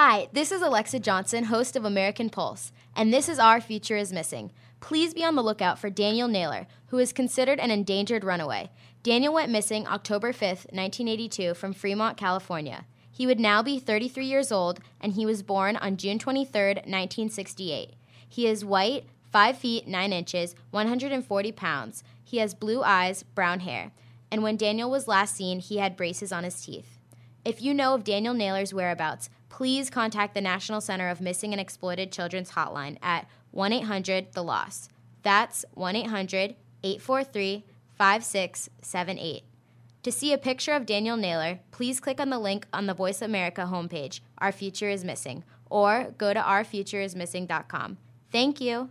Hi, this is Alexa Johnson, host of American Pulse, and this is Our Future is Missing. Please be on the lookout for Daniel Naylor, who is considered an endangered runaway. Daniel went missing October 5, 1982, from Fremont, California. He would now be 33 years old, and he was born on June 23, 1968. He is white, 5 feet 9 inches, 140 pounds. He has blue eyes, brown hair, and when Daniel was last seen, he had braces on his teeth. If you know of Daniel Naylor's whereabouts, please contact the National Center of Missing and Exploited Children's Hotline at 1 800 The Loss. That's 1 800 843 5678. To see a picture of Daniel Naylor, please click on the link on the Voice America homepage, Our Future is Missing, or go to ourfutureismissing.com. Thank you.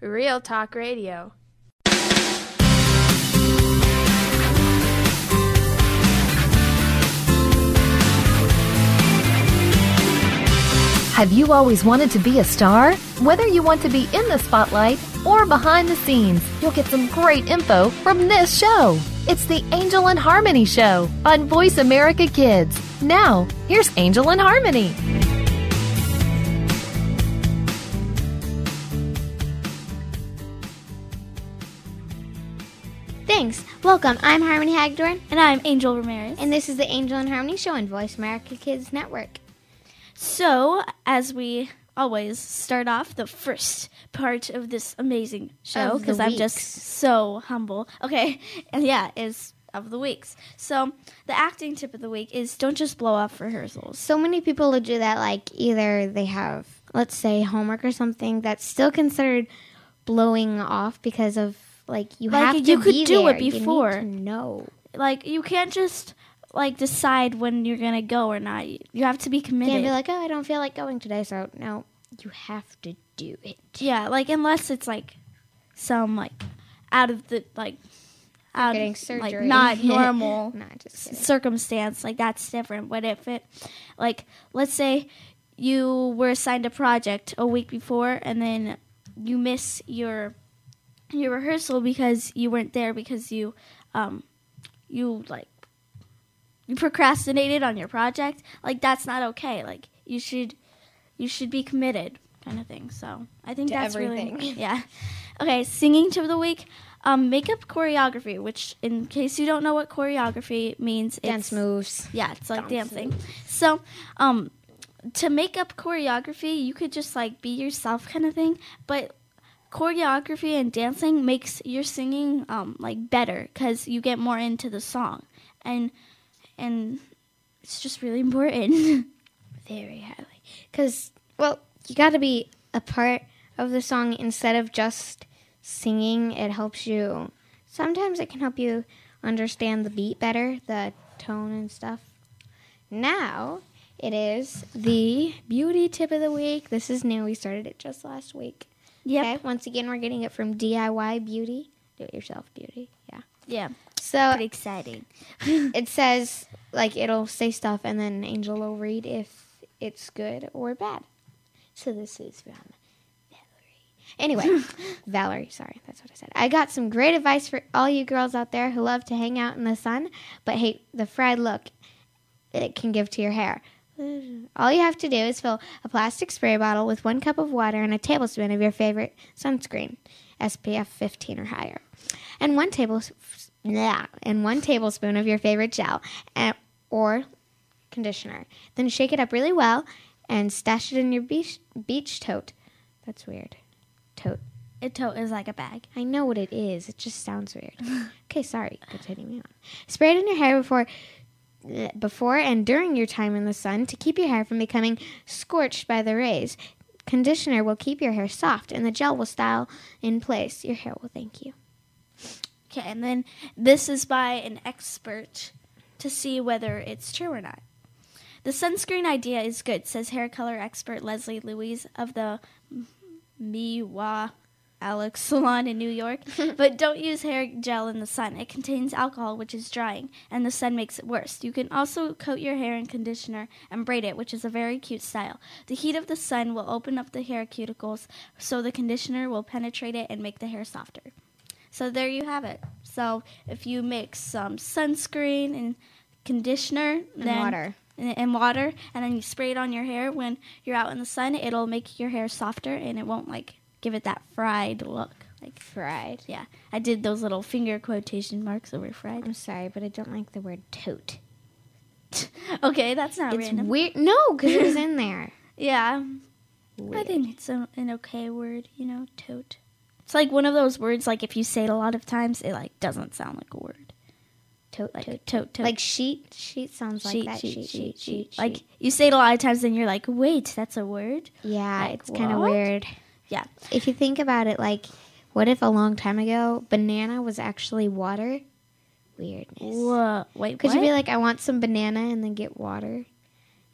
real talk radio. Have you always wanted to be a star? Whether you want to be in the spotlight or behind the scenes, you'll get some great info from this show. It's the Angel and Harmony Show on Voice America Kids. Now, here's Angel and Harmony. Thanks. Welcome. I'm Harmony Hagdorn, And I'm Angel Ramirez. and this is the Angel and Harmony Show on Voice America Kids Network. so, as we always start off the first part of this amazing show, because I'm just so humble. Okay, and yeah, is of the weeks. So, the acting tip of the week is don't just blow off rehearsals. So many people will do that, like either they have, let's say, homework or something that's still considered blowing off because of like you Like, have to could be do it there. You need before. to know. Like, you can't just like decide when you're gonna go or not. You have to be You committed. can't be like, oh, I don't feel like going today, so no, you have to do it. yeah, like unless it's like some like out of the like out Getting of, surgery. like not normal just circumstance like that's different but if it like let's say you were assigned a project a week before and then you miss your your rehearsal because you weren't there because you um you like you procrastinated on your project like that's not okay like you should you should be committed kind of thing so i think To that's everything. really yeah okay singing tip of the week um, makeup choreography which in case you don't know what choreography means Dance moves. yeah, it's like Dance dancing. So, um, to make up choreography, you could just like be yourself, kind of thing. But choreography and dancing makes your singing um like better because you get more into the song, and and it's just really important. very highly. Because well you got to be a part of the song instead of just singing. It helps you sometimes it can help you understand the beat better the tone and stuff. Now it is the beauty tip of the week. This is new. We started it just last week Yep. okay once again we're getting it from diy beauty do it yourself beauty yeah Yeah. so Pretty exciting. it says like it'll say stuff and then Angel will read if it's good or bad. So this is from Valerie. Anyway, Valerie, sorry, that's what I said. I got some great advice for all you girls out there who love to hang out in the sun but hate the fried look it can give to your hair. All you have to do is fill a plastic spray bottle with one cup of water and a tablespoon of your favorite sunscreen, SPF 15 or higher, and one table yeah, and one tablespoon of your favorite gel and, or conditioner. Then shake it up really well and stash it in your beach beach tote. That's weird. Tote. A tote is like a bag. I know what it is. It just sounds weird. okay, sorry. Continuing on. Spray it in your hair before before and during your time in the sun to keep your hair from becoming scorched by the rays. Conditioner will keep your hair soft and the gel will style in place. Your hair will thank you. Okay, and then this is by an expert to see whether it's true or not. The sunscreen idea is good, says hair color expert Leslie Louise of the Miwa Alex Salon in New York. but don't use hair gel in the sun. It contains alcohol, which is drying, and the sun makes it worse. You can also coat your hair in conditioner and braid it, which is a very cute style. The heat of the sun will open up the hair cuticles, so the conditioner will penetrate it and make the hair softer. So there you have it. So if you mix some sunscreen and conditioner, And then water. and water, and then you spray it on your hair when you're out in the sun, it'll make your hair softer and it won't like give it that fried look. Like Fried. yeah, I did those little finger quotation marks over fried. I'm sorry, but I don't like the word tote. okay, that's not It's random. weird. No, because it was in there. yeah, I think it's a, an okay word. You know, tote. It's like one of those words. Like if you say it a lot of times, it like doesn't sound like a word. Tote, Like tote. tote, tote. Like sheet. Sheet sounds like that. sheet, sheet, sheet, sheet. Like you say it a lot of times, and you're like, wait, that's a word. yeah, like, it's kind of weird. Yeah. If you think about it, like, what if a long time ago banana was actually water? Weirdness. Whoa, wait, Could what? you be like, I want some banana and then get water?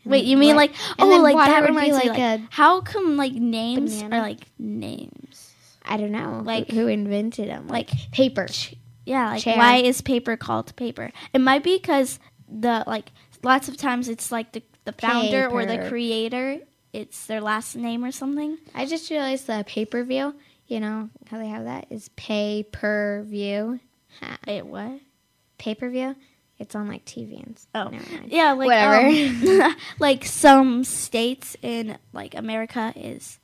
Wait, you mean what- like oh, like that would be me, like like, a- how come like names banana? are like names? I don't know. like- Like who invented them? like- Like, paper. Yeah, like Chair. why is paper called paper? It might be because the like lots of times it's like the the founder or the creator, it's their last name or something. I just realized the pay per view. You know how they have that is pay per view. Wait, what? Pay per view. It's on like TV and. s- Oh, yeah, like Whatever. um, like some states in like America is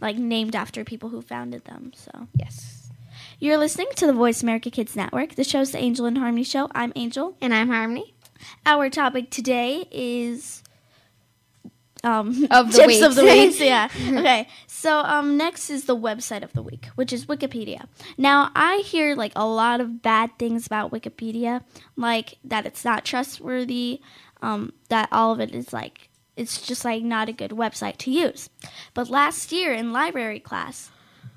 like named after people who founded them. So Yes. you're listening to the Voice America Kids Network. The show's the Angel and Harmony Show. I'm Angel. And I'm Harmony. Our topic today is um, Of the tips weeks. of the week. Yeah. okay. So um, next is the website of the week, which is Wikipedia. Now I hear like a lot of bad things about Wikipedia, like that it's not trustworthy, um, that all of it is like it's just like not a good website to use. But last year in library class,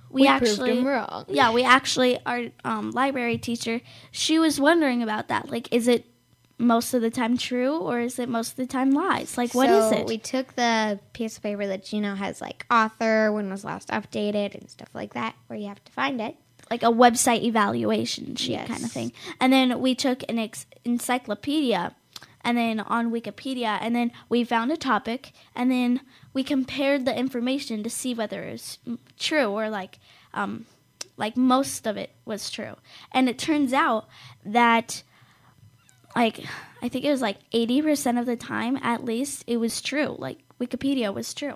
we, actually wrong. yeah, we actually our um, library teacher. She was wondering about that. Like, is it most of the time true, or is it most of the time lies? Like, what is so it? We took the piece of paper that you know has like author, when was last updated, and stuff like that, where you have to find it. like a website evaluation sheet Yes. kind of thing. And then we took an ex- encyclopedia, and then on Wikipedia, and then we found a topic, and then we compared the information to see whether it was mm, true or like, um, like most of it was true. And it turns out that, like, I think it was like eighty percent of the time, at least, it was true. Like Wikipedia was true.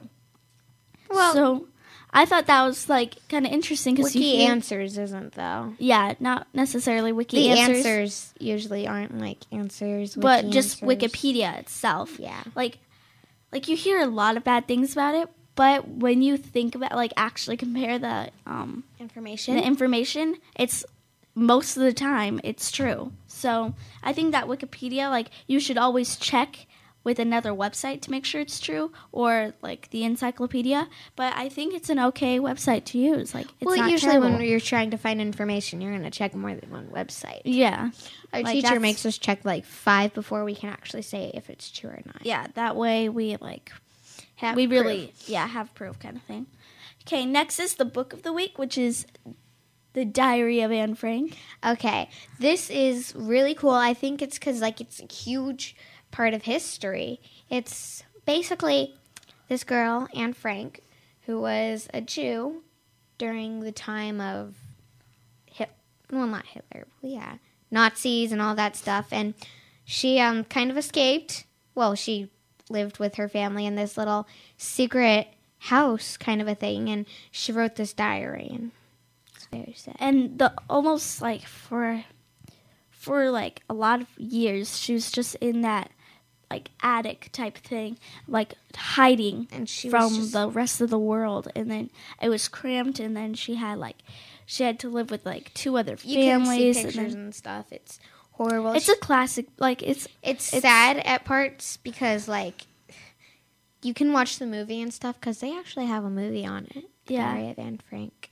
Well, so. I thought that was like kind of interesting because Wiki Answers isn't though. yeah, not necessarily Wiki The answers, answers. usually aren't like answers, but just answers. Wikipedia itself. Yeah. Like, like you hear a lot of bad things about it, but when you think about like actually compare the um information. the information, it's most of the time it's true. So I think that Wikipedia, like, you should always check with another website to make sure it's true, or like the encyclopedia. But I think it's an okay website to use. Like, it's well, not usually terrible. when you're trying to find information, you're going to check more than one website. yeah, Our Like, teacher makes us check like five before we can actually say if it's true or not. yeah. That way we like Have we proof. really yeah have proof kind of thing okay next is the book of the week which is the diary of anne frank Okay, this is really cool. I think it's because like it's a huge part of history. It's basically this girl Anne Frank, who was a Jew during the time of Hit, well, not Hitler, yeah, Nazis and all that stuff, and she um kind of escaped. Well, she lived with her family in this little secret house kind of a thing, and she wrote this diary, and it's very sad. and the almost like for for like a lot of years she was just in that like attic type thing like hiding And she from just- the rest of the world and then it was cramped and then she had like she had to live with like two other you can see families and pictures then, and stuff. It's horrible. it's a classic like it's it's, it's- sad at parts because like you can watch the movie and stuff because they actually have a movie on it. Yeah. Of Anne Frank.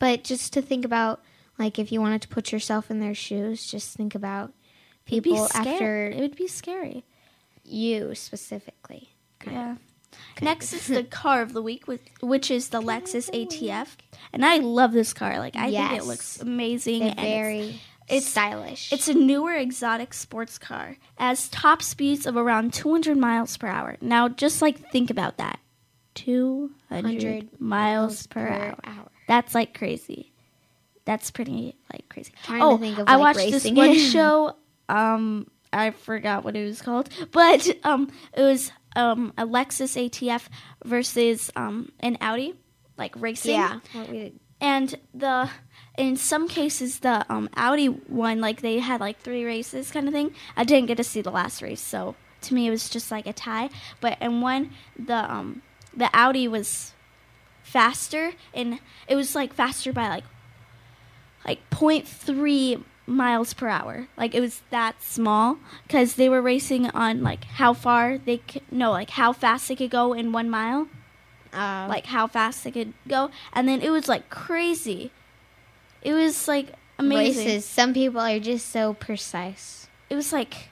But just to think about like if you wanted to put yourself in their shoes, just think about people after it would be scary you specifically. Yeah. of. Next is the car of the week, which, which is the Lexus ATF, and I love this car. Like I think it looks amazing. They're and it's- very it's- stylish. It's a newer exotic sports car. It has top speeds of around 200 miles per hour. Now, just like think about that 200 100 miles per, hour. That's like crazy. That's pretty like crazy. Trying to oh, think of, I watched this one show. Um, I forgot what it was called, but um, it was um a Lexus ATF versus um an Audi, like racing yeah. And the in some cases the um, Audi won like they had like three races kind of thing. I didn't get to see the last race, so to me it was just like a tie. But in one the um the Audi was faster and it was like faster by like like 0.3 miles per hour. Like it was that small because they were racing on like how far they could no like how fast they could go in one mile uh, like how fast they could go, and then it was like crazy. It was like amazing. races. Some people are just so precise. It was like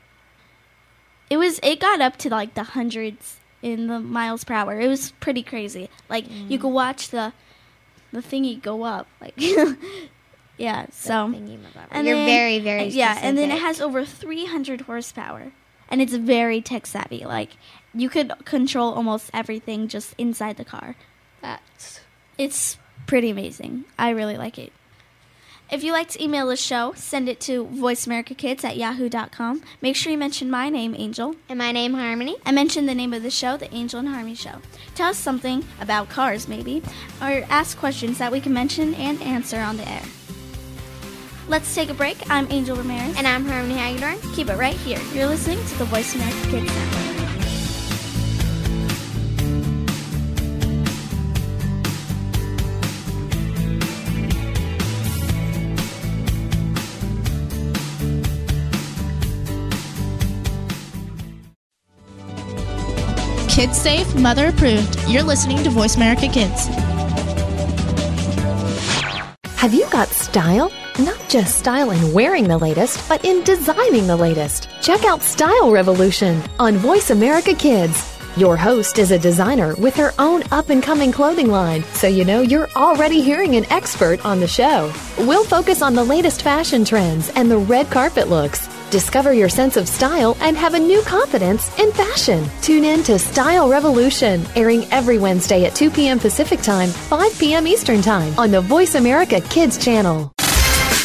it was it got up to like the hundreds in the miles per hour. It was pretty crazy. Like you mm. could watch the the thingy go up. Like yeah, so Thingy-mabobber. and You're then- very, very yeah, and then it has over 300 horsepower, and it's very tech savvy. Like you could control almost everything just inside the car. That's It's pretty amazing. I really like it. If you'd like to email the show, send it to voiceamericakids at yahoo.com. Make sure you mention my name, Angel, and my name Harmony. and mention the name of the show, The Angel and Harmony Show. Tell us something about cars, maybe, or ask questions that we can mention and answer on the air. Let's take a break. I'm Angel Ramirez. And I'm Harmony Hagedorn. keep it right here. You're listening to the Voice America Kids Network. Kids safe, mother approved. You're listening to Voice America Kids. Have you got style? Not just style in wearing the latest, but in designing the latest. Check out Style Revolution on Voice America Kids. Your host is a designer with her own up and coming clothing line, so you know you're already hearing an expert on the show. We'll focus on the latest fashion trends and the red carpet looks. Discover your sense of style and have a new confidence in fashion. Tune in to Style Revolution, airing every Wednesday at 2 p.m. Pacific Time, 5 p.m. Eastern Time on the Voice America Kids channel.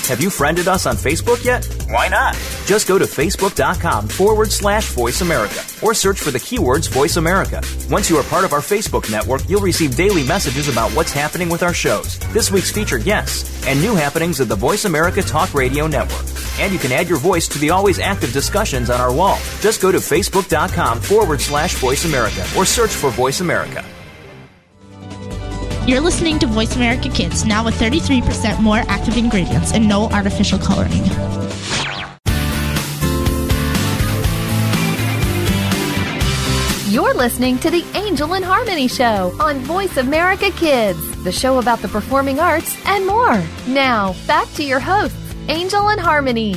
Have you friended us on Facebook yet? Why not? Just go to facebook.com forward slash voice America or search for the keywords voice America. Once you are part of our Facebook network, you'll receive daily messages about what's happening with our shows, this week's featured guests, and new happenings of the Voice America Talk Radio Network. And you can add your voice to the always active discussions on our wall. Just go to facebook.com forward slash voice America or search for voice America. You're listening to Voice America Kids, now with 33% more active ingredients and no artificial coloring. You're listening to the Angel and Harmony Show on Voice America Kids, the show about the performing arts and more. Now, back to your hosts, Angel and Harmony.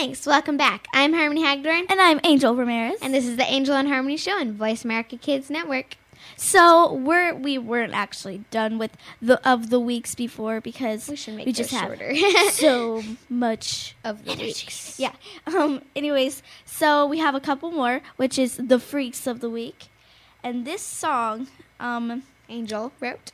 Thanks. Welcome back. I'm Harmony Hagdorn. And I'm Angel Ramirez. and this is the Angel and Harmony Show on Voice America Kids Network. So we're we weren't actually done with the of the weeks before because We should make we just have shorter. so much Of the weeks. Yeah. Um. Anyways, so we have a couple more, which is the freaks of the week, and this song. Um. Angel wrote.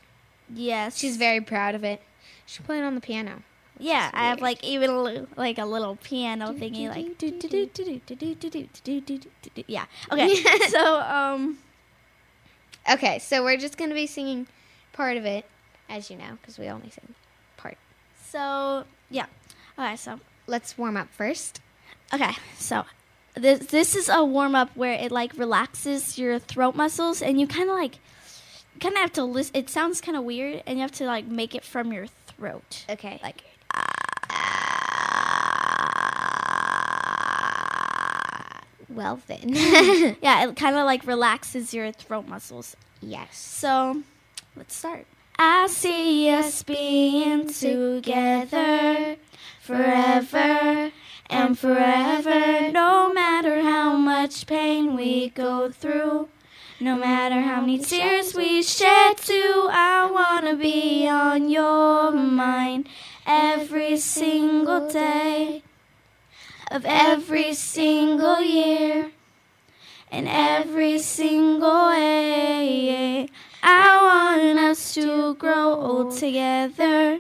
Yes. She's very proud of it. She played on the piano. Yeah, I have like even like a little piano thingy, like do do do do do do do do do do do do do. Yeah. Okay. so um. Okay, so we're just to be singing part of it, as you know, because we only sing part. So yeah. Okay. So Let's warm up first. Okay, so this this is a warm up where it like relaxes your throat muscles, and you kind of like kind of have to listen. It sounds kind of weird, and you have to like make it from your throat. Okay. Like Well then. Yeah, it kind of like relaxes your throat muscles. yes. So, let's start. I see us being together forever and forever. No matter how much pain we go through, no matter how many tears we shed too, I wanna be on your mind every single day of every single year and every single way. I want us to grow old together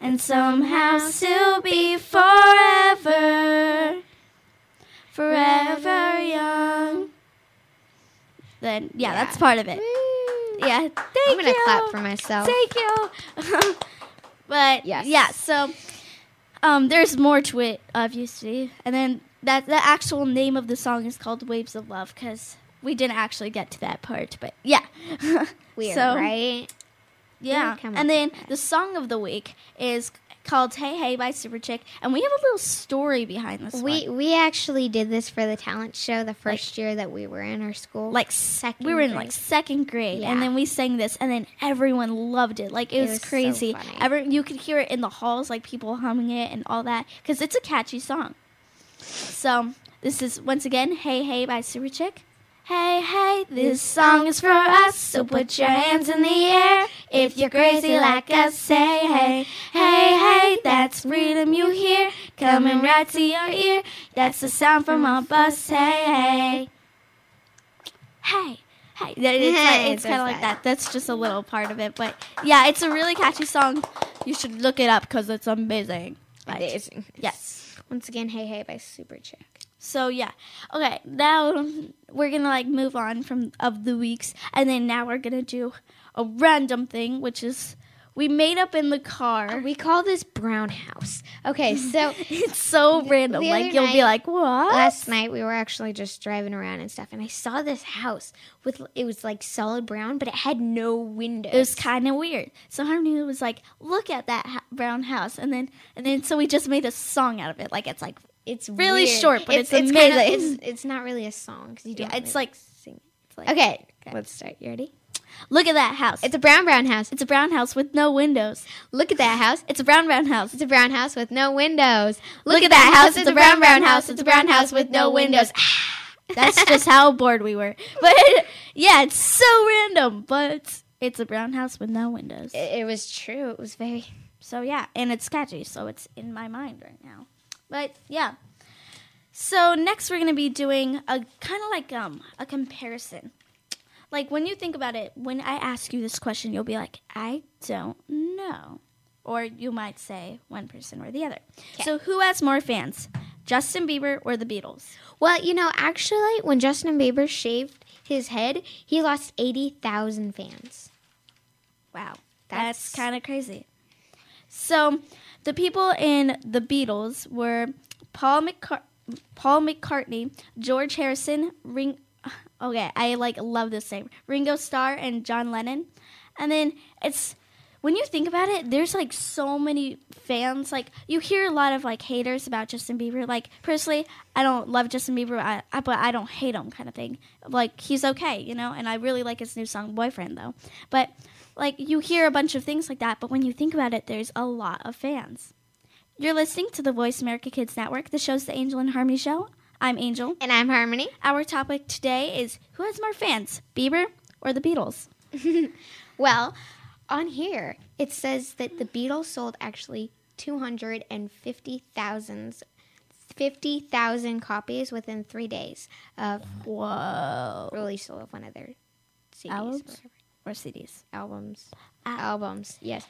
and somehow still be forever, forever young. Then, yeah, that's part of it. Yeah, thank you. I'm gonna you. clap for myself. Thank you. but Yes. yeah, so um, there's more to it, obviously, and then that the actual name of the song is called "Waves of Love" because we didn't actually get to that part, but yeah, Weird, So, right? Yeah, and then the song of the week is called "Hey Hey" by Superchick, and we have a little story behind this We one. we actually did this for the talent show the first year that we were in our school. Like second. we were in grade. like second grade, Yeah. and then we sang this, and then everyone loved it. Like it, It was, was so crazy. funny. Every, you could hear it in the halls, like people humming it and all that, because it's a catchy song. So this is once again "Hey Hey" by Superchick. Hey hey, this song is for us, so put your hands in the air. If you're crazy like us, say hey. Hey hey, that's freedom you hear, coming right to your ear. That's the sound from our bus. Hey hey. Hey, hey. It's, like- it's kind of like that. that. That's just a little part of it, but yeah, it's a really catchy song. You should look it up because it's amazing. But- Amazing. Yes. Once again, Hey Hey by Superchick. So yeah. Okay, now we're gonna like move on from of the weeks, and then now we're gonna do a random thing, which is we made up in the car. We call this Brown House. Okay, so it's so random. Like you'll be like, what? last night we were actually just driving around and stuff, and I saw this house with it was like solid brown, but it had no windows. it was kind of weird. So Harmony was like, "Look at that ha- brown house," and then and then so we just made a song out of it. Like it's like it's really weird. short, but it's kinda- amazing. it's, it's not really a song because you don't. it's really like sing. it's like Okay, Okay. let's start. You ready? look at that house. It's a brown brown house. it's a brown house with no windows. Look at that house. It's a brown brown house. It's a brown house with no windows. Look, at that house. It's a brown brown house. It's a brown house with no windows. That's just how bored we were. But yeah, it's so random. But it's a brown house with no windows. It, it was true. It was very. So yeah, and it's catchy, so it's in my mind right now. But yeah. So next we're gonna be doing a kind of like um a comparison. Like when you think about it, when I ask you this question, you'll be like, I don't know. Or you might say one person or the other. So who has more fans? Justin Bieber or the Beatles? Well, you know, actually, when Justin Bieber shaved his head, he lost eighty thousand fans. Wow. That's- That's kind of crazy. So, the people in the Beatles were Paul McCart- Paul McCartney, George Harrison, Ring Okay, I like love this name. Ringo Starr and John Lennon. And then it's when you think about it, there's like so many fans. Like you hear a lot of like haters about Justin Bieber. Like personally, I don't love Justin Bieber, I, I, but I don't hate him, kind of thing. Like he's okay, you know. And I really like his new song "Boyfriend," though. But like you hear a bunch of things like that, but when you think about it, there's a lot of fans. You're listening to the Voice America Kids Network. The show's the Angel and Harmony Show. I'm Angel. And I'm Harmony. Our topic today is who has more fans, Bieber or the Beatles? Well, on here it says that the Beatles sold actually two hundred and fifty thousand. 50,000 copies within three days of Whoa. release of one of their CDs. Albums? Or CDs. Albums. Albums, yes.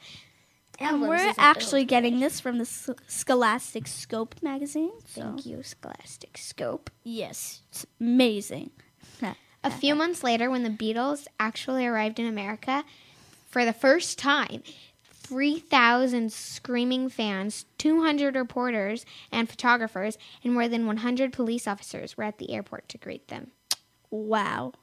And we're actually getting this from the S- Scholastic Scope magazine. So. Thank you, Scholastic Scope. Yes, it's amazing. A few months later, when the Beatles actually arrived in America, for the first time, 3,000 screaming fans, 200 reporters and photographers, and more than 100 police officers were at the airport to greet them. Wow.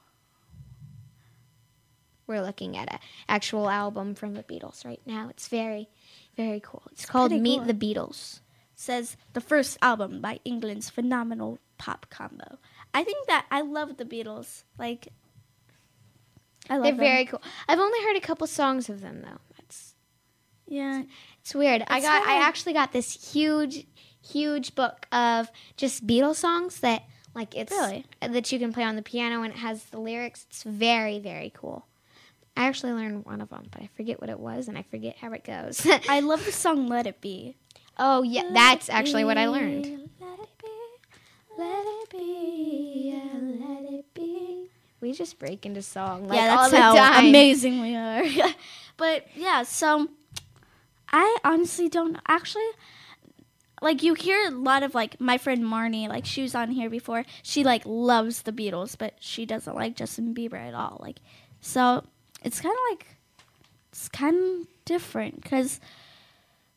We're looking at an actual album from the Beatles right now. It's very, very cool. It's, called Meet cool. the Beatles. Says the first album by England's phenomenal pop combo. I think that I love the Beatles. Like, I love them. They're them. very cool. I've only heard a couple songs of them though. That's yeah. it's weird. I It's got I actually got this huge huge book of just Beatles songs that like it's Really? that you can play on the piano and it has the lyrics. It's very very cool. I actually learned one of them, but I forget what it was and I forget how it goes. I love the song "Let It Be." oh yeah, that's actually what I learned. Let it be, let it be, yeah, let it be. We just break into song like yeah, all that's the how time. amazing we are. but yeah, so I honestly don't actually like you hear a lot of like my friend Marnie, like she was on here before. She like loves the Beatles, but she doesn't like Justin Bieber at all. Like so it's kind of like it's kind of different cuz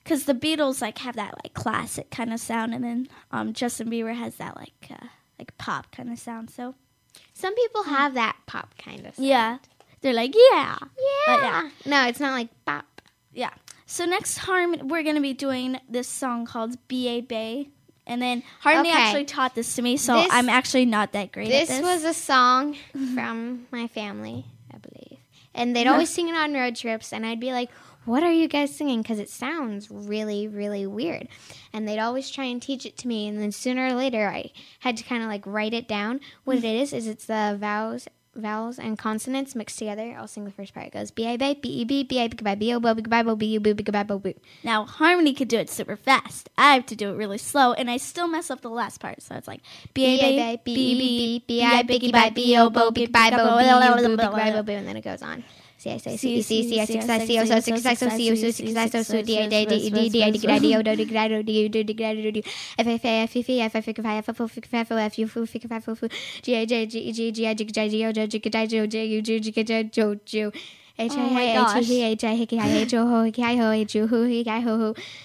cuz the Beatles like have that like classic kind of sound and then um Justin Bieber has that like uh, like pop kind of sound. So Some people have that pop kind of. yeah, they're like yeah. But Yeah. No, it's not like pop. Yeah. So next harm we're gonna be doing this song called B.A. Bay. And then Harmony Okay. actually taught this to me, so This- I'm actually not that great at This, this. was a song from my family. And they'd always sing it on road trips, and I'd be like, What are you guys singing? Because it sounds really, really weird. And they'd always try and teach it to me, and then sooner or later, I had to kind of like write it down. What it is, is it's the vowels. Vowels and consonants mixed together. I'll sing the first part. It goes B A B B E B B A B B O B B B B U B B B B now Harmony could do it super fast. I have to do it really slow, and I still mess up the last part. So it's like B A B B E B B I Biggie Bye B O Bo Big Bye Bo B U Boo Big Boo and then it goes on. H I H H H I H I H I H O H I H O H U H I H O H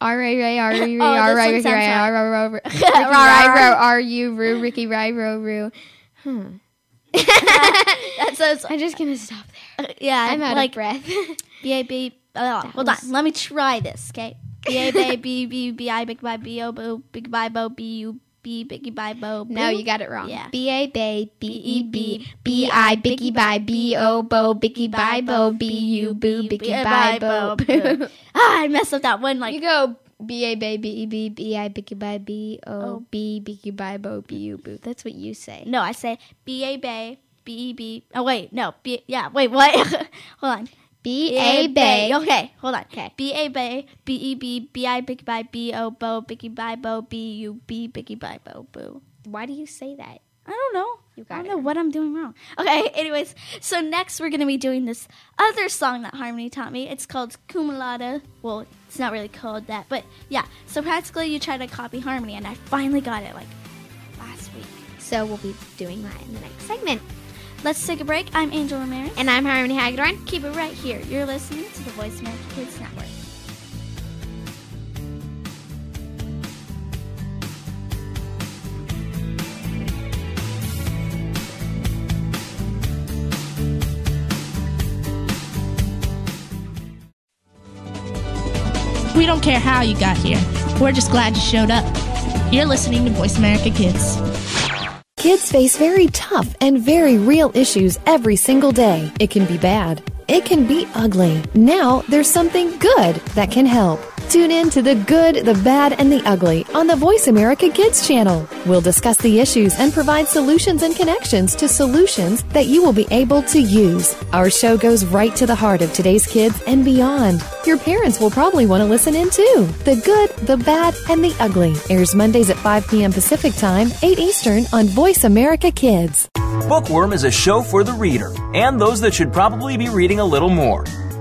R-A-R-U-R-I-R-U-R-I-R-U-R-U-Ricky-Rai-Ro-Ru. Oh, hmm. That says I'm just gonna stop there. Yeah, I'm out like, of breath. B A B. Hold on, let me try this. Okay. B A B B B B I big by B O big by bo B U B Biggie Bye Bo. No, you got it wrong. Yeah. B A B B E B B I Bicky Bye B O Bo Bicky Bye Bo B U Boo Bicky Bye Bo Boo. Ah, I messed up that one. Like You go B A B B E B B I Bicky Bye B O B Bicky Bye Bo B U Boo. That's what you say. no, I say B A B B E B. Oh wait, no. B. Yeah, wait. What? hold on. B A B. Okay, hold on. Okay. B A B B E B B I Biggie Bye B O Bo Biggie Bye Bo B U B Biggie Bye Bo Boo. Why do you say that? I don't know. You I don't know what I'm doing wrong. Okay, anyways, so next we're gonna be doing this other song that Harmony taught me. It's called Kumalada. Well, it's not really called that, but yeah. So practically, you try to copy Harmony, and I finally got it like last week. So we'll be doing that in the next segment. Let's take a break. I'm Angel Ramirez. And I'm Harmony Hagedorn. keep it right here. You're listening to the Voice America Kids Network. We don't care how you got here. We're just glad you showed up. You're listening to Voice America Kids. Kids face very tough and very real issues every single day. It can be bad. It can be ugly. Now there's something good that can help. Tune in to the good, the bad, and the ugly on the Voice America Kids channel. We'll discuss the issues and provide solutions and connections to solutions that you will be able to use. Our show goes right to the heart of today's kids and beyond. Your parents will probably want to listen in too. The good, the bad, and the ugly airs Mondays at 5 p.m. Pacific Time, 8 Eastern on Voice America Kids. Bookworm is a show for the reader and those that should probably be reading a little more.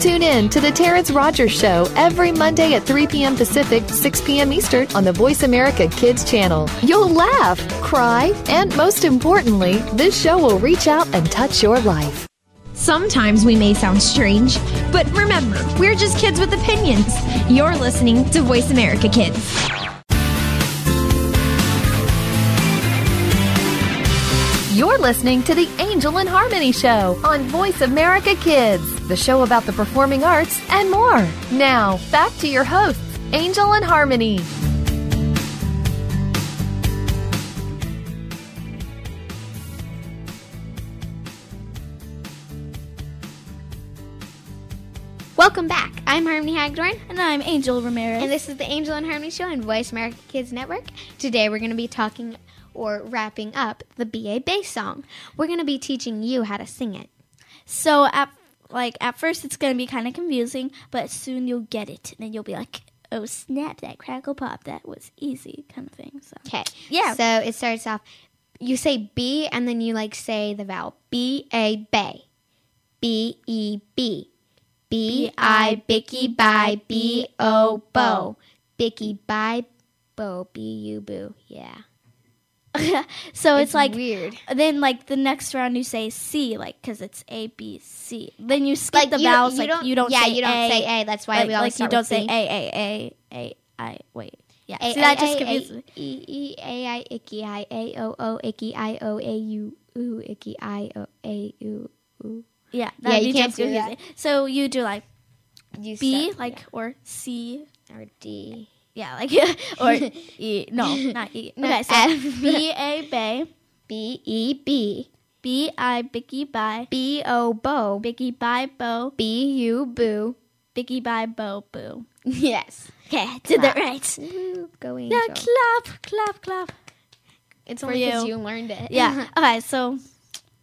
Tune in to The Terrence Rogers Show every Monday at 3 p.m. Pacific, 6 p.m. Eastern on the Voice America Kids channel. You'll laugh, cry, and most importantly, this show will reach out and touch your life. Sometimes we may sound strange, but remember, we're just kids with opinions. You're listening to Voice America Kids. You're listening to the Angel and Harmony Show on Voice America Kids, the show about the performing arts and more. Now, back to your hosts, Angel and Harmony. Welcome back. I'm Harmony Hagdorn. And I'm Angel Ramirez. And this is the Angel and Harmony Show on Voice America Kids Network. Today we're going to be talking or wrapping up the BA bass song. We're going to be teaching you how to sing it. So at like at first it's gonna be kind of confusing, but soon you'll get it, and then you'll be like, "Oh snap! That crackle pop, that was easy," kind of thing. So Okay. Yeah. So it starts off, you say B and then you like say the vowel B A bay. B E B. B I Bicky by B O Bo. Bicky by Bo. B U Boo. Yeah. so it's, like weird. then like the next round you say C, like because it's A B C. Then you skip Like the you- vowels, you like don't- you don't. yeah, you don't A, say A, that's why like, we always like you don't say. A A A A I. Wait, yeah. A, See that just A, confuses me. E E A I icky I A O O icky I O A U oo icky I O A U oo. Yeah, Yeah, you can't do that. So you do like You B, like or C, or D. yeah, like or E. No, not E. No, Okay, so F. B A Bay, B E B. B I Bicky Bye, B O Bo. Bicky Bye Bo, B U Boo. Bicky Bye Bo Boo. Yes. Okay, did that right. Woo, Go Yeah, Angel. clap, clap, clap. It's only because you. you learned it. Yeah. okay, so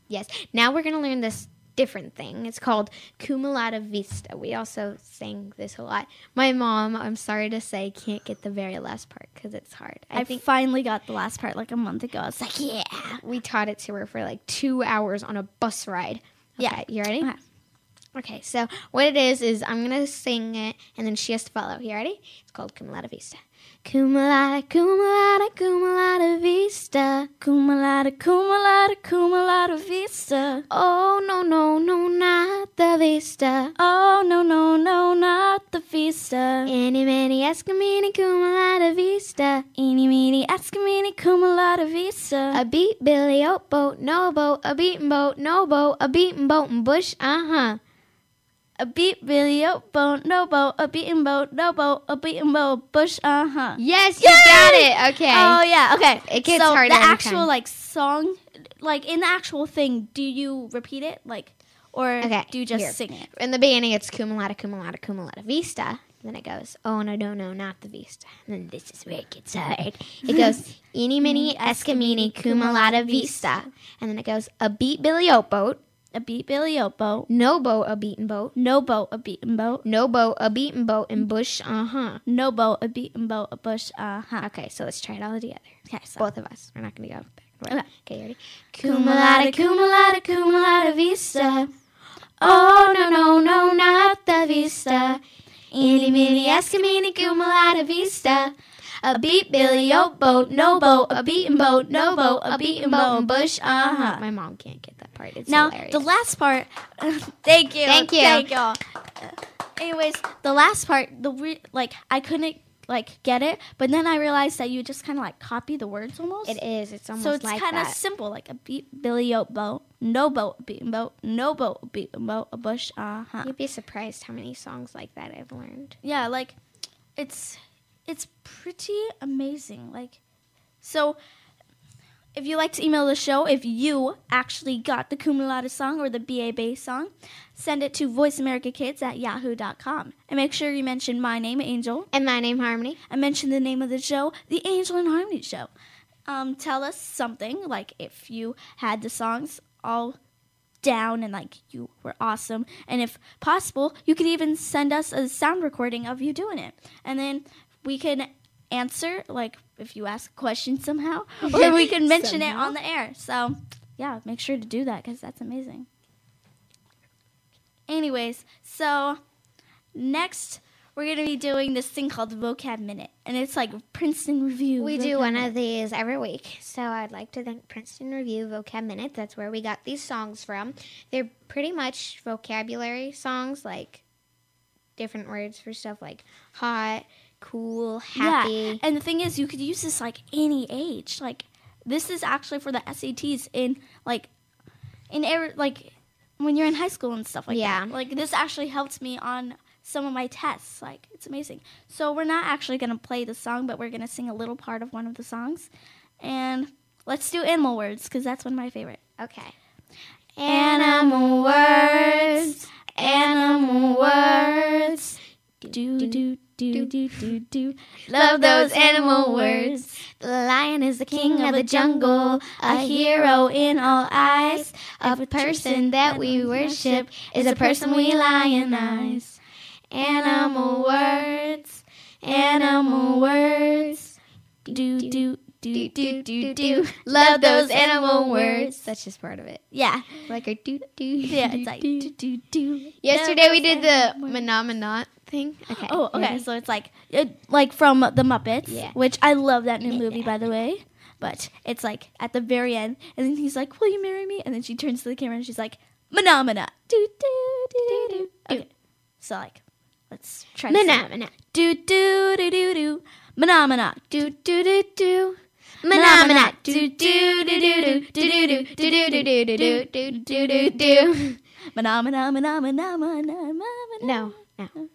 yes. Now we're gonna learn this different thing. It's called Cumulata Vista. We also sang this a lot. My mom, I'm sorry to say, can't get the very last part because it's hard. I, I, finally got the last part like a month ago. I was like, yeah. we taught it to her for like two hours on a bus ride. Yeah. You ready? Okay. Okay, so what it is is I'm gonna sing it and then she has to follow. You ready? It's called Cumulata Vista. Cumulata, cumulata, cumulata vista. Cumulata, cumulata, cumulata vista. Oh no no no not the vista. Oh no no no not the vista. Any many escamini cumulata vista. Eeny meeny escamini cumulata vista. A beat Billy oat boat, no boat, a beaten boat, no boat, a beaten boat and bush, uh huh. A beat Billy oat boat, no boat, a beaten boat, no boat, a beaten boat, bush, uh huh. Yes, you got it. Okay. Oh yeah, okay. It gets so harder the actual time. like song, like in the actual thing, do you repeat it like, or Okay, do you just here. sing it? In the beginning, it's cumulata, cumulata, cumulata vista. Then it goes, oh no, no, no, not the vista. And then this is where it gets hard. It goes, eeny, mini escamini, cumulata vista. And then it goes, a beat Billy oat boat, A beat Billy oat boat, no boat, a beaten boat, no boat, a beaten boat, no boat, a beaten boat, and bush, uh huh. no boat, a beaten boat, a bush, uh huh. Okay, so let's try it all together. Okay, so Both of us. We're not to go back. and forth. Okay. Okay, ready? Cumulata, cumulata, cumulata vista. Oh no no no not the vista. Eeny meeny escamini cumulata vista. A beat Billy oat boat, no boat, a beaten boat, no boat, a beaten boat, and bush, uh huh. My mom can't get that part. It's Now hilarious. the last part. thank you. Thank you. Thank you. Anyways, the last part, the re- like I couldn't like get it, but then I realized that you just kind of like copy the words almost. It is. It's almost so it's like kind of simple, like a beat Billy oat boat, no boat, beaten boat, no boat, beaten boat, a bush, uh huh. You'd be surprised how many songs like that I've learned. Yeah, like it's it's pretty amazing. Like so if you like to email the show, if you actually got the Cum Laude song or the BA bass song, send it to voiceamericakids at yahoo.com. And make sure you mention my name, Angel. And my name, Harmony. And mention the name of the show, The Angel and Harmony Show. Um, tell us something, like if you had the songs all down and like you were awesome. And if possible, you could even send us a sound recording of you doing it. And then we can answer, like if you ask a question somehow, or we can mention it on the air. So, yeah, make sure to do that because that's amazing. Anyways, so next we're going to be doing this thing called Vocab Minute. And it's like Princeton Review. We vocab do one minute. of these every week. So I'd like to thank Princeton Review Vocab Minute. That's where we got these songs from. They're pretty much vocabulary songs, like different words for stuff like hot, cool, happy. Yeah. And the thing is, you could use this like any age. Like this is actually for the SATs in like in every like when you're in high school and stuff like Yeah. that. Like this actually helped me on some of my tests. Like it's amazing. So we're not actually gonna play the song, but we're gonna sing a little part of one of the songs. And let's do animal words because that's one of my favorite. Okay. Animal words, animal words. Do do do do do do. Love those animal words. The lion is the king of the jungle, a hero in all eyes. A person that we worship is a person we lionize. Animal words, animal words. Do do do do do do. Love those animal words. That's just part of it. Yeah, Like our do do. yeah. It's like do do do. Yesterday we did the. Mahna Mahna thing. Okay. Oh, okay. ready? So it's like it, like from the Muppets, Yeah. which I love that new movie by the way. But it's like at the very end, and then he's like, "Will you marry me?" And then she turns to the camera and she's like, "Phenomena." Do do do do. do." Okay. So like, let's try. it. Mahna Mahna. Do do do do do. Phenomena. Do do do do. Mahna Mahna. Do do do do do do do do do do do do do do do do. Phenomena. Phenomena. Phenomena. No. No.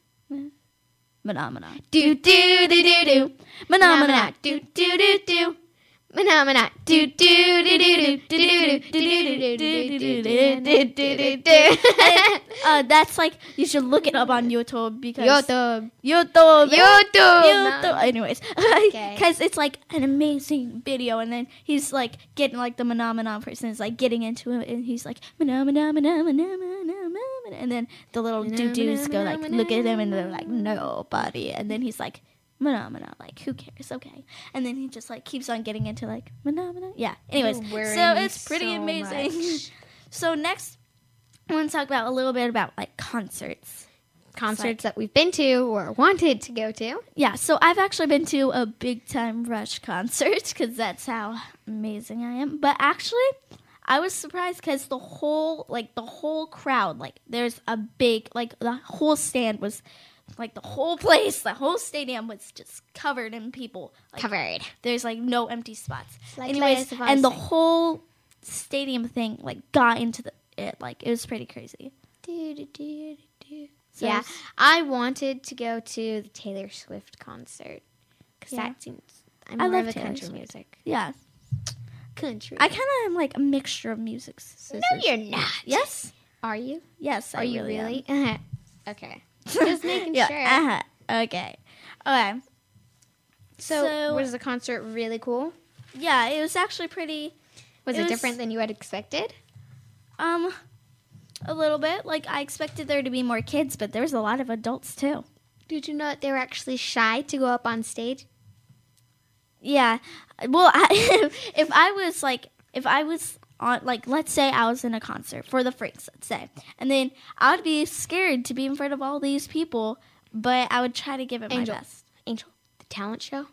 Phenomena. Do do do do do. Phenomena. Do do do do. Mahna Mahna. Do do do do do do do do do do do do do do. Uh, that's like you should look it up on YouTube because YouTube. YouTube. YouTube. YouTube. Anyways, because it's like an amazing video, and then he's like getting like the phenomenon person is like getting into it, and he's like phenomenon, and then the little doo doos go like look at him, and they're like nobody, and then he's like phenomena, like who cares? Okay, and then he just like keeps on getting into like phenomena. Yeah. Anyways, so it's pretty so amazing. much. so next, I want to talk about a little bit about like concerts. Concerts that we've been to or wanted to go to. Yeah, so I've actually been to a big time Rush concert because that's how amazing I am. But actually, I was surprised because the whole like the whole crowd, like there's a big like the whole stand was like the whole place, the whole stadium was just covered in people. Like, Covered. There's like no empty spots. Like Anyways, and the whole stadium thing like got into the it like it was pretty crazy. So yeah, I wanted to go to the Taylor Swift concert because Yeah. that seems. I'm I more love of a Taylor country Swift. music. Yeah, Country. I kind of am like a mixture of music. no, you're not. Yes. Are you? Yes, Are I you really? really? Okay. Just making yeah. sure. Uh-huh. Okay. Okay. So, So- was the concert really cool? Yeah, it was actually pretty. Was It it, was- different than you had expected? Um, a little bit. Like I expected there to be more kids, but there was a lot of adults too. Did you know that they were actually shy to go up on stage? Yeah. Well, I, if I was like, if I was on, like, let's say I was in a concert for the Freaks, let's say, and then I would be scared to be in front of all these people, but I would try to give it Angel. my best. Angel, the talent show.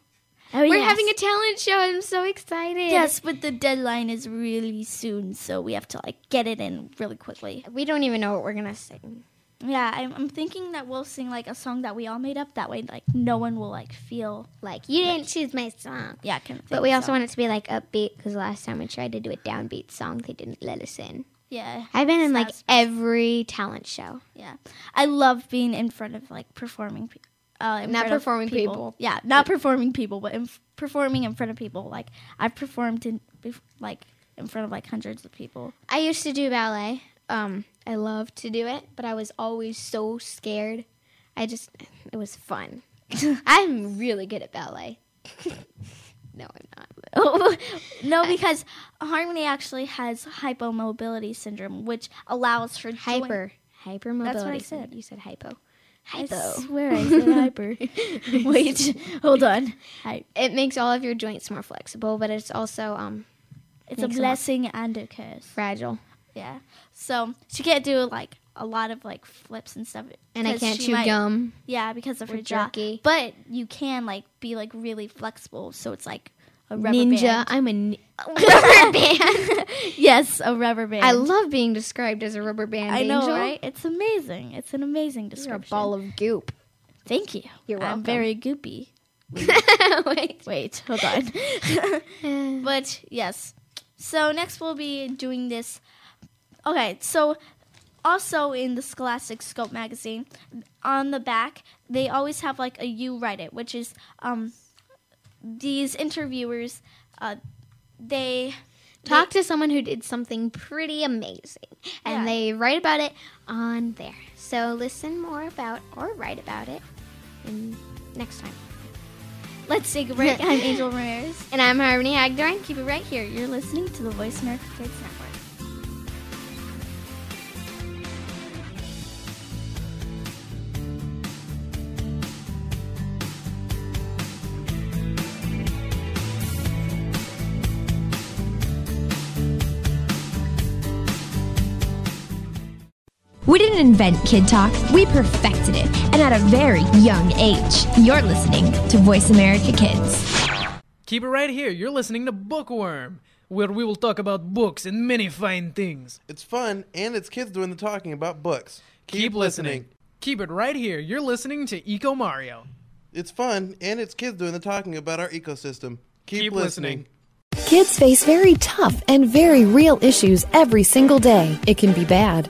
Oh, We're yes. having a talent show. I'm so excited. Yes, but the deadline is really soon, so we have to like get it in really quickly. We don't even know what we're gonna sing. Yeah, I'm, I'm thinking that we'll sing like a song that we all made up. That way, like no one will like feel Like you didn't choose my song. yeah. Kind of But we also so. want it to be like upbeat because last time we tried to do a downbeat song, they didn't let us in. yeah. I've been in like every talent show. Yeah, I love being in front of like performing pe- Uh, Not performing people. Yeah, not performing people, but in, performing in front of people. Like I've performed in bef- like in front of like hundreds of people. I used to do ballet. Um, I loved to do it, but I was always so scared. I just, it was fun. I'm really good at ballet. no, I'm not. no, because Harmony actually has hypomobility syndrome, which allows for Hyper, hypermobility. That's what I said. You said hypo. Hypo. I swear I said hyper. Wait, hold on. It makes all of your joints more flexible, but it's also um It's a Makes them more blessing and a curse. fragile. Yeah. So she can't do like a lot of like flips and stuff. And I can't chew might- gum. Yeah, because of her jaw. But you can like be like really flexible, so it's like a rubber Ninja. band. I'm a ni- rubber band. yes, a rubber band. I love being described as a rubber band. I know, right? It's amazing. It's an amazing You're a description. ball of goop. Thank you. You're welcome. I'm very goopy. Wait. Wait, hold on. but yes. So next we'll be doing this. Okay, so also in the Scholastic Scope magazine, on the back they always have like a "You Write It," which is um these interviewers. Uh, they Talk to someone who did something pretty amazing, and Yeah. they write about it on there. So listen more about or write about it in next time. Let's take a break. I'm Angel Ramirez. And I'm Harmony Hagedorn. Keep it right here. You're listening to the Voice America Kids Network. Didn't invent Kid Talk, we perfected it, and at a very young age. You're listening to Voice America Kids. Keep it right here. You're listening to Bookworm, where we will talk about books and many fine things. It's fun, and it's kids doing the talking about books. Keep, listening. Keep it right here. You're listening to Eco Mario. It's fun, and it's kids doing the talking about our ecosystem. Keep, Keep listening. listening. Kids face very tough and very real issues every single day. It can be bad.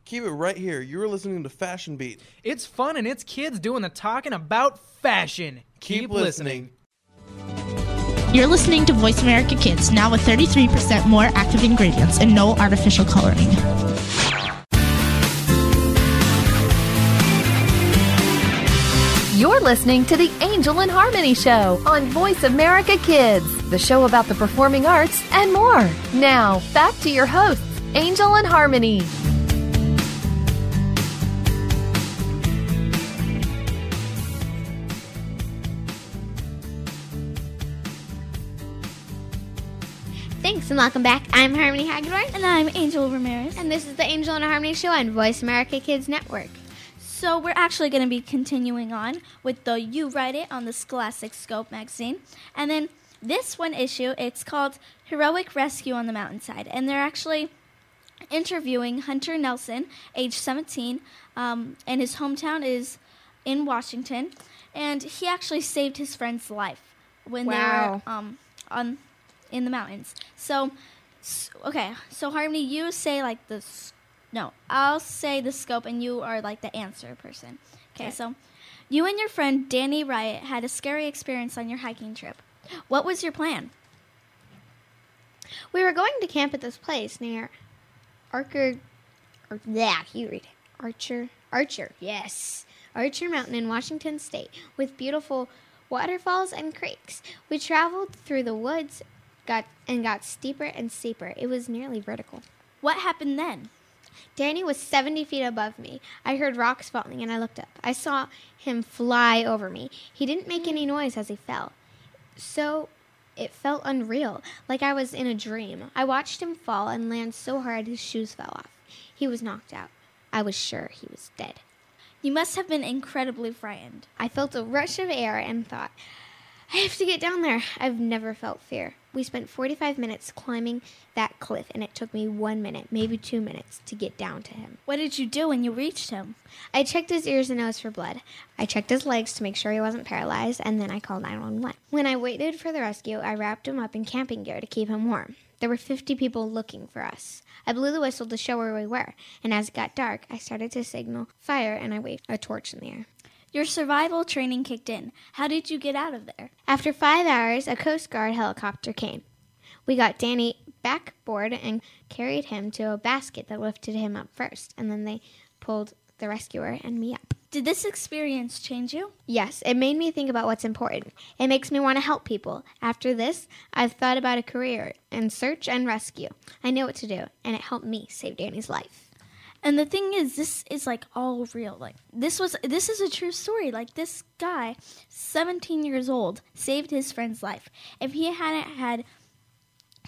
Keep it right here. You're listening to Fashion Beat. It's fun and it's kids doing the talking about fashion. Keep, listening. You're listening to Voice America Kids, now with 33% more active ingredients and no artificial coloring. You're listening to the Angel and Harmony Show on Voice America Kids, the show about the performing arts and more. Now, back to your hosts, Angel and Harmony. And welcome back. I'm Harmony Hagedorn, And I'm Angel Ramirez. and this is the Angel and Harmony Show on Voice America Kids Network. So we're actually going to be continuing on with the You Write It on the Scholastic Scope magazine. And then this one issue, it's called Heroic Rescue on the Mountainside. And they're actually interviewing Hunter Nelson, age 17, um, and his hometown is in Washington. And he actually saved his friend's life when they were um, on in the mountains. So, okay, so Harmony, you say like this. No, I'll say the scope, and you are like the answer person. Okay, so you and your friend Danny Riot had a scary experience on your hiking trip. What was your plan? We were going to camp at this place near Archer. Or, yeah, you read it. Archer. Archer, yes. Archer Mountain in Washington State with beautiful waterfalls and creeks. We traveled through the woods got and got steeper and steeper. It was nearly vertical. What happened then? Danny was 70 feet above me. I heard rocks falling and I looked up. I saw him fly over me. He didn't make any noise as he fell. So it felt unreal, like I was in a dream. I watched him fall and land so hard his shoes fell off. He was knocked out. I was sure he was dead. You must have been incredibly frightened. I felt a rush of air and thought, I have to get down there. I've never felt fear. We spent 45 minutes climbing that cliff, and it took me one minute, maybe two minutes, to get down to him. What did you do when you reached him? I checked his ears and nose for blood. I checked his legs to make sure he wasn't paralyzed, and then I called 911. When I waited for the rescue, I wrapped him up in camping gear to keep him warm. There were 50 people looking for us. I blew the whistle to show where we were, and as it got dark, I started to signal fire and I waved a torch in the air. Your survival training kicked in. How did you get out of there? After five hours, a Coast Guard helicopter came. We got Danny backboard and carried him to a basket that lifted him up first, and then they pulled the rescuer and me up. Did this experience change you? Yes, it made me think about what's important. It makes me want to help people. After this, I've thought about a career in search and rescue. I know what to do, and it helped me save Danny's life. And the thing is, this is like all real. Like this was, this is a true story. Like this guy, 17 years old, saved his friend's life. If he hadn't had,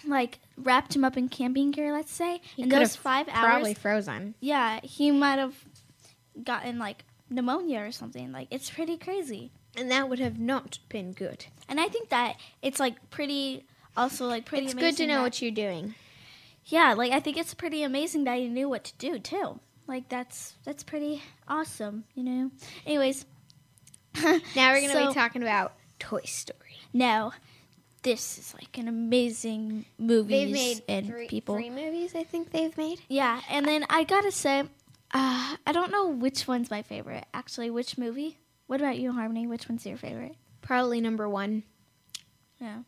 like, wrapped him up in camping gear, let's say, in those five hours, Probably frozen. yeah, he might have gotten like pneumonia or something. Like it's pretty crazy. And that would have not been good. And I think that it's like pretty, also like pretty. It's good to know what you're doing. Yeah, like I think it's pretty amazing that he knew what to do too. Like that's that's pretty awesome, you know. Anyways, Now we're going to So- be talking about Toy Story. now this is like an amazing movie They've made and three, people. three movies, I think they've made. Yeah, and then I gotta say, uh, I don't know which one's my favorite. Actually, which movie? What about you, Harmony? Which one's your favorite? Probably number one. Yeah.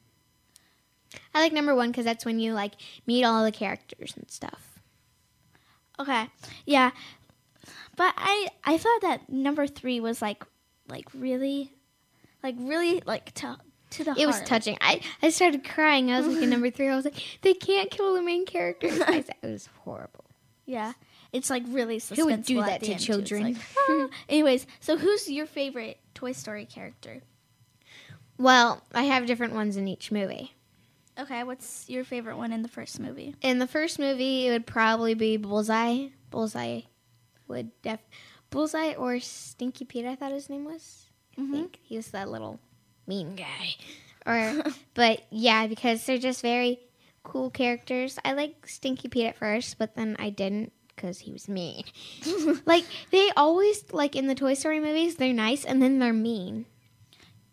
I like number one because that's when you like meet all the characters and stuff. Okay. Yeah. But I I thought that number three was like like really like really like to to the It was touching. I, I started crying. I was like in number three. I was like, they can't kill the main characters. I it was horrible. Yeah. It's like really suspenseful. Who would do that to end, too. It's children? like, ah. Anyways, so who's your favorite Toy Story character? Well, I have different ones in each movie. Okay, what's your favorite one in the first movie? In the first movie, it would probably be Bullseye. Bullseye would def Bullseye or Stinky Pete. I thought his name was. I mm-hmm. think he was that little mean guy. Or, but yeah, because they're just very cool characters. I like Stinky Pete at first, but then I didn't because he was mean. like they always like in the Toy Story movies, they're nice and then they're mean.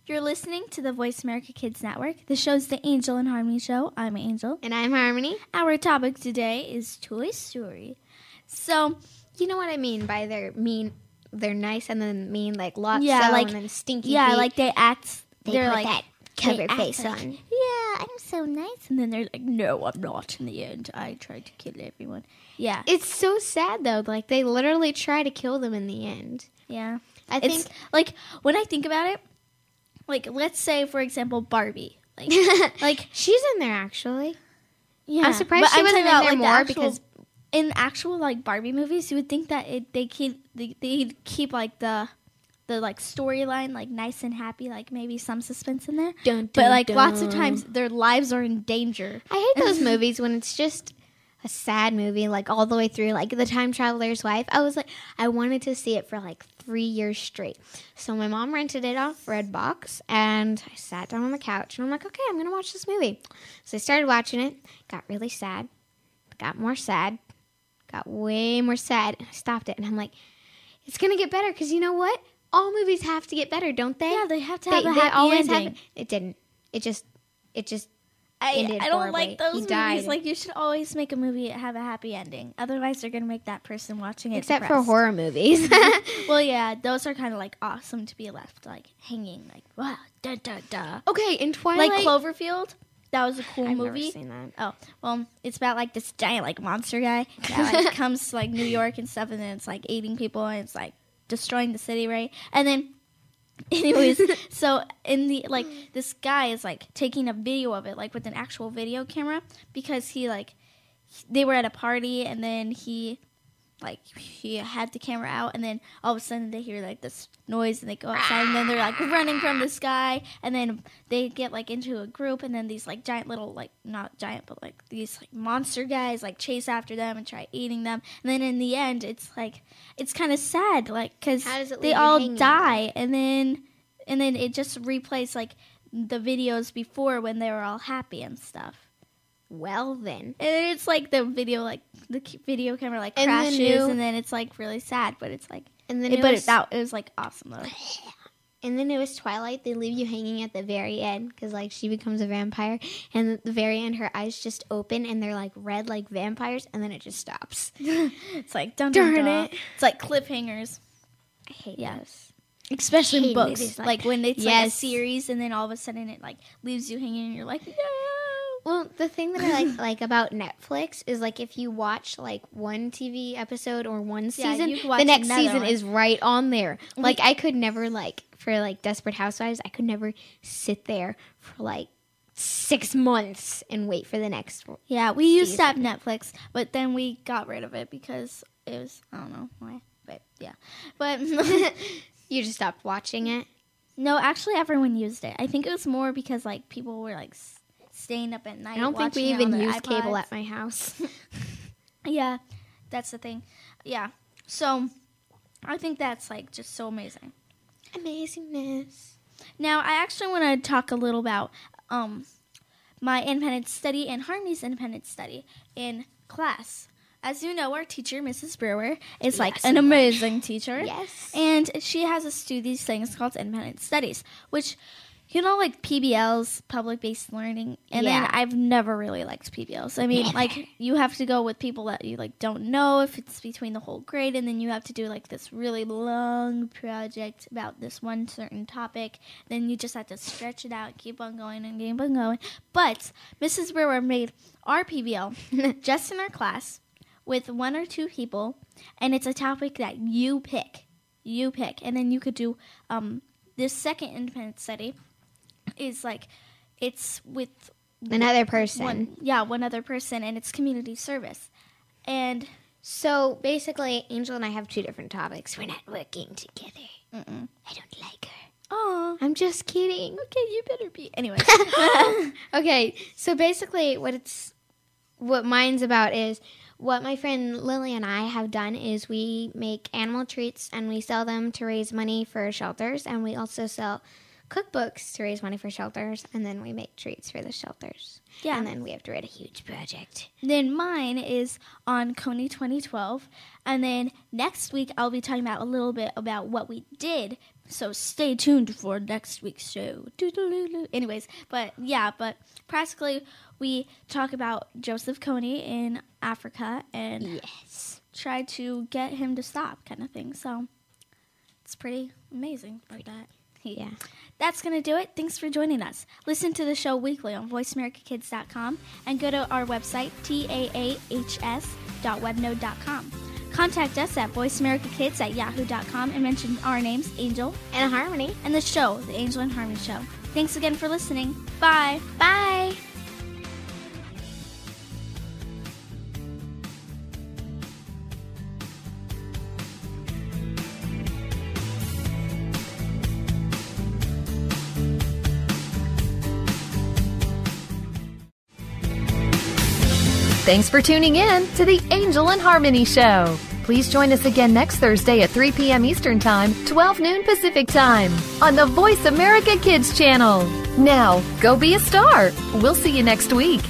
You're listening to the Voice America Kids Network. The show's the Angel and Harmony Show. I'm Angel. And I'm Harmony. Our topic today is Toy Story. So, You know what I mean by they're mean, they're nice and then mean like lots. yeah, like and then Stinky. Yeah, Pete. like they act. They They are put like that cover face like, on. Yeah, I'm so nice, and then they're like, "No, I'm not." In the end, I tried to kill everyone. Yeah, It's so sad though. Like they literally try to kill them in the end. yeah. I It's think like when I think about it, like let's say for example Barbie, like like she's in there actually. yeah. I'm surprised But she I'm wasn't in there the more actual- because in actual like Barbie movies, you would think that it they keep they they keep like the the like storyline like nice and happy, like maybe some suspense in there. Dun, but dun, like lots of times their lives are in danger. I hate those movies when it's just a sad movie, like all the way through, like The Time Traveler's Wife. I was like, I wanted to see it for like three years straight. So my mom rented it off Redbox, and I sat down on the couch, and I'm like, okay, I'm gonna watch this movie. So I started watching it, got really sad, got more sad, got way more sad, and I stopped it, and I'm like, it's gonna get better because you know what? All movies have to get better, don't they? Yeah, they have to have a happy always ending. Have, it didn't. It just, it just I, I don't like those He movies. died. Like you should always make a movie have a happy ending. Otherwise, they're gonna make that person watching it Except for horror movies. well, yeah, those are kind of like awesome to be left like hanging, like wow, da da da. okay, in Twilight, Like Cloverfield, that was a cool I've never movie. seen that. Oh, well, it's about like this giant like monster guy that like comes to like New York and stuff, and then it's like eating people and it's like destroying the city, right? And then, anyways, so in the like this guy is like taking a video of it, like with an actual video camera, because he like they were at a party and then he like he had the camera out and then all of a sudden they hear like this noise and they go outside and then they're like running from this guy and then they get like into a group and then these like giant little like not giant but like these like monster guys like chase after them and try eating them and then in the end it's like it's kind of sad like because How does it leave they all hanging? die and then and then it just replays like the videos before when they were all happy and stuff. Well then, And it's like the video, like the video camera, like And the crashes, new- and then it's like really sad. But it's like, and then it, but it, newest, that it was like awesome though. And then it was Twilight, they leave you hanging at the very end because like she becomes a vampire, and at the very end, her eyes just open and they're like red like vampires, and then it just stops. It's like dun, dun, Darn dun. it. It's like cliffhangers, I hate Yeah. those. especially in books. Like, like- when it's like a Yes. series, and then all of a sudden it like leaves you hanging, and you're like, no. Well, the thing that I like like about Netflix is like if you watch like one TV episode or one Yeah, season, watch the next season one. is right on there. Like I could never like for like Desperate Housewives, I could never sit there for like six months and wait for the next. Yeah, we used to have Netflix, but then we got rid of it because it was I don't know why, but yeah, but You just stopped watching it. no, actually everyone used it. I think it was more because like people were like staying up at night. I don't think we watching it on even use cable at my house. Yeah, that's the thing. Yeah, so I think that's like just so amazing. Amazingness. Now, I actually want to talk a little about um, my independent study and Harmony's independent study in class. As you know, our teacher, Mrs. Brewer, is like an amazing teacher. Yes. And she has us do these things called independent studies, which, you know, like PBLs, public based learning. And then I've never really liked PBLs. I mean, like, you have to go with people that you, like, don't know if it's between the whole grade, and then you have to do, like, this really long project about this one certain topic. Then you just have to stretch it out, keep on going, and keep on going. But Mrs. Brewer made our PBL just in our class with one or two people, and it's a topic that you pick. You pick, and then you could do um, this second independent study is like it's with Another person. one, yeah, one other person, and it's community service, and So basically, Angel and I have two different topics. We're not working together. Mm-mm. I don't like her. oh, I'm just kidding. okay, you better be anyway. okay, so basically, what it's what mine's about is what my friend Lily and I have done is we make animal treats and we sell them to raise money for shelters, and we also sell cookbooks to raise money for shelters, and then we make treats for the shelters. Yeah. and then we have to write a huge project. Then mine is on Kony 2012. And then next week, I'll be talking about a little bit about what we did. So stay tuned for next week's show. Doo-doo-doo-doo. Anyways, but yeah, but practically we talk about Joseph Kony in Africa and Yes. try to get him to stop, kind of thing. So it's pretty amazing like that. Yeah. That's going to do it. Thanks for joining us. Listen to the show weekly on voiceamericakids.com and go to our website, taahs.webnode.com. Contact us at voiceamericakids at yahoo.com and mention our names, Angel And Harmony. and the show, The Angel and Harmony Show. Thanks again for listening. Bye. Bye. Thanks for tuning in to the Angel and Harmony Show. Please join us again next Thursday at 3 p.m. Eastern Time, 12 noon Pacific Time on the Voice America Kids channel. Now, go be a star. We'll see you next week.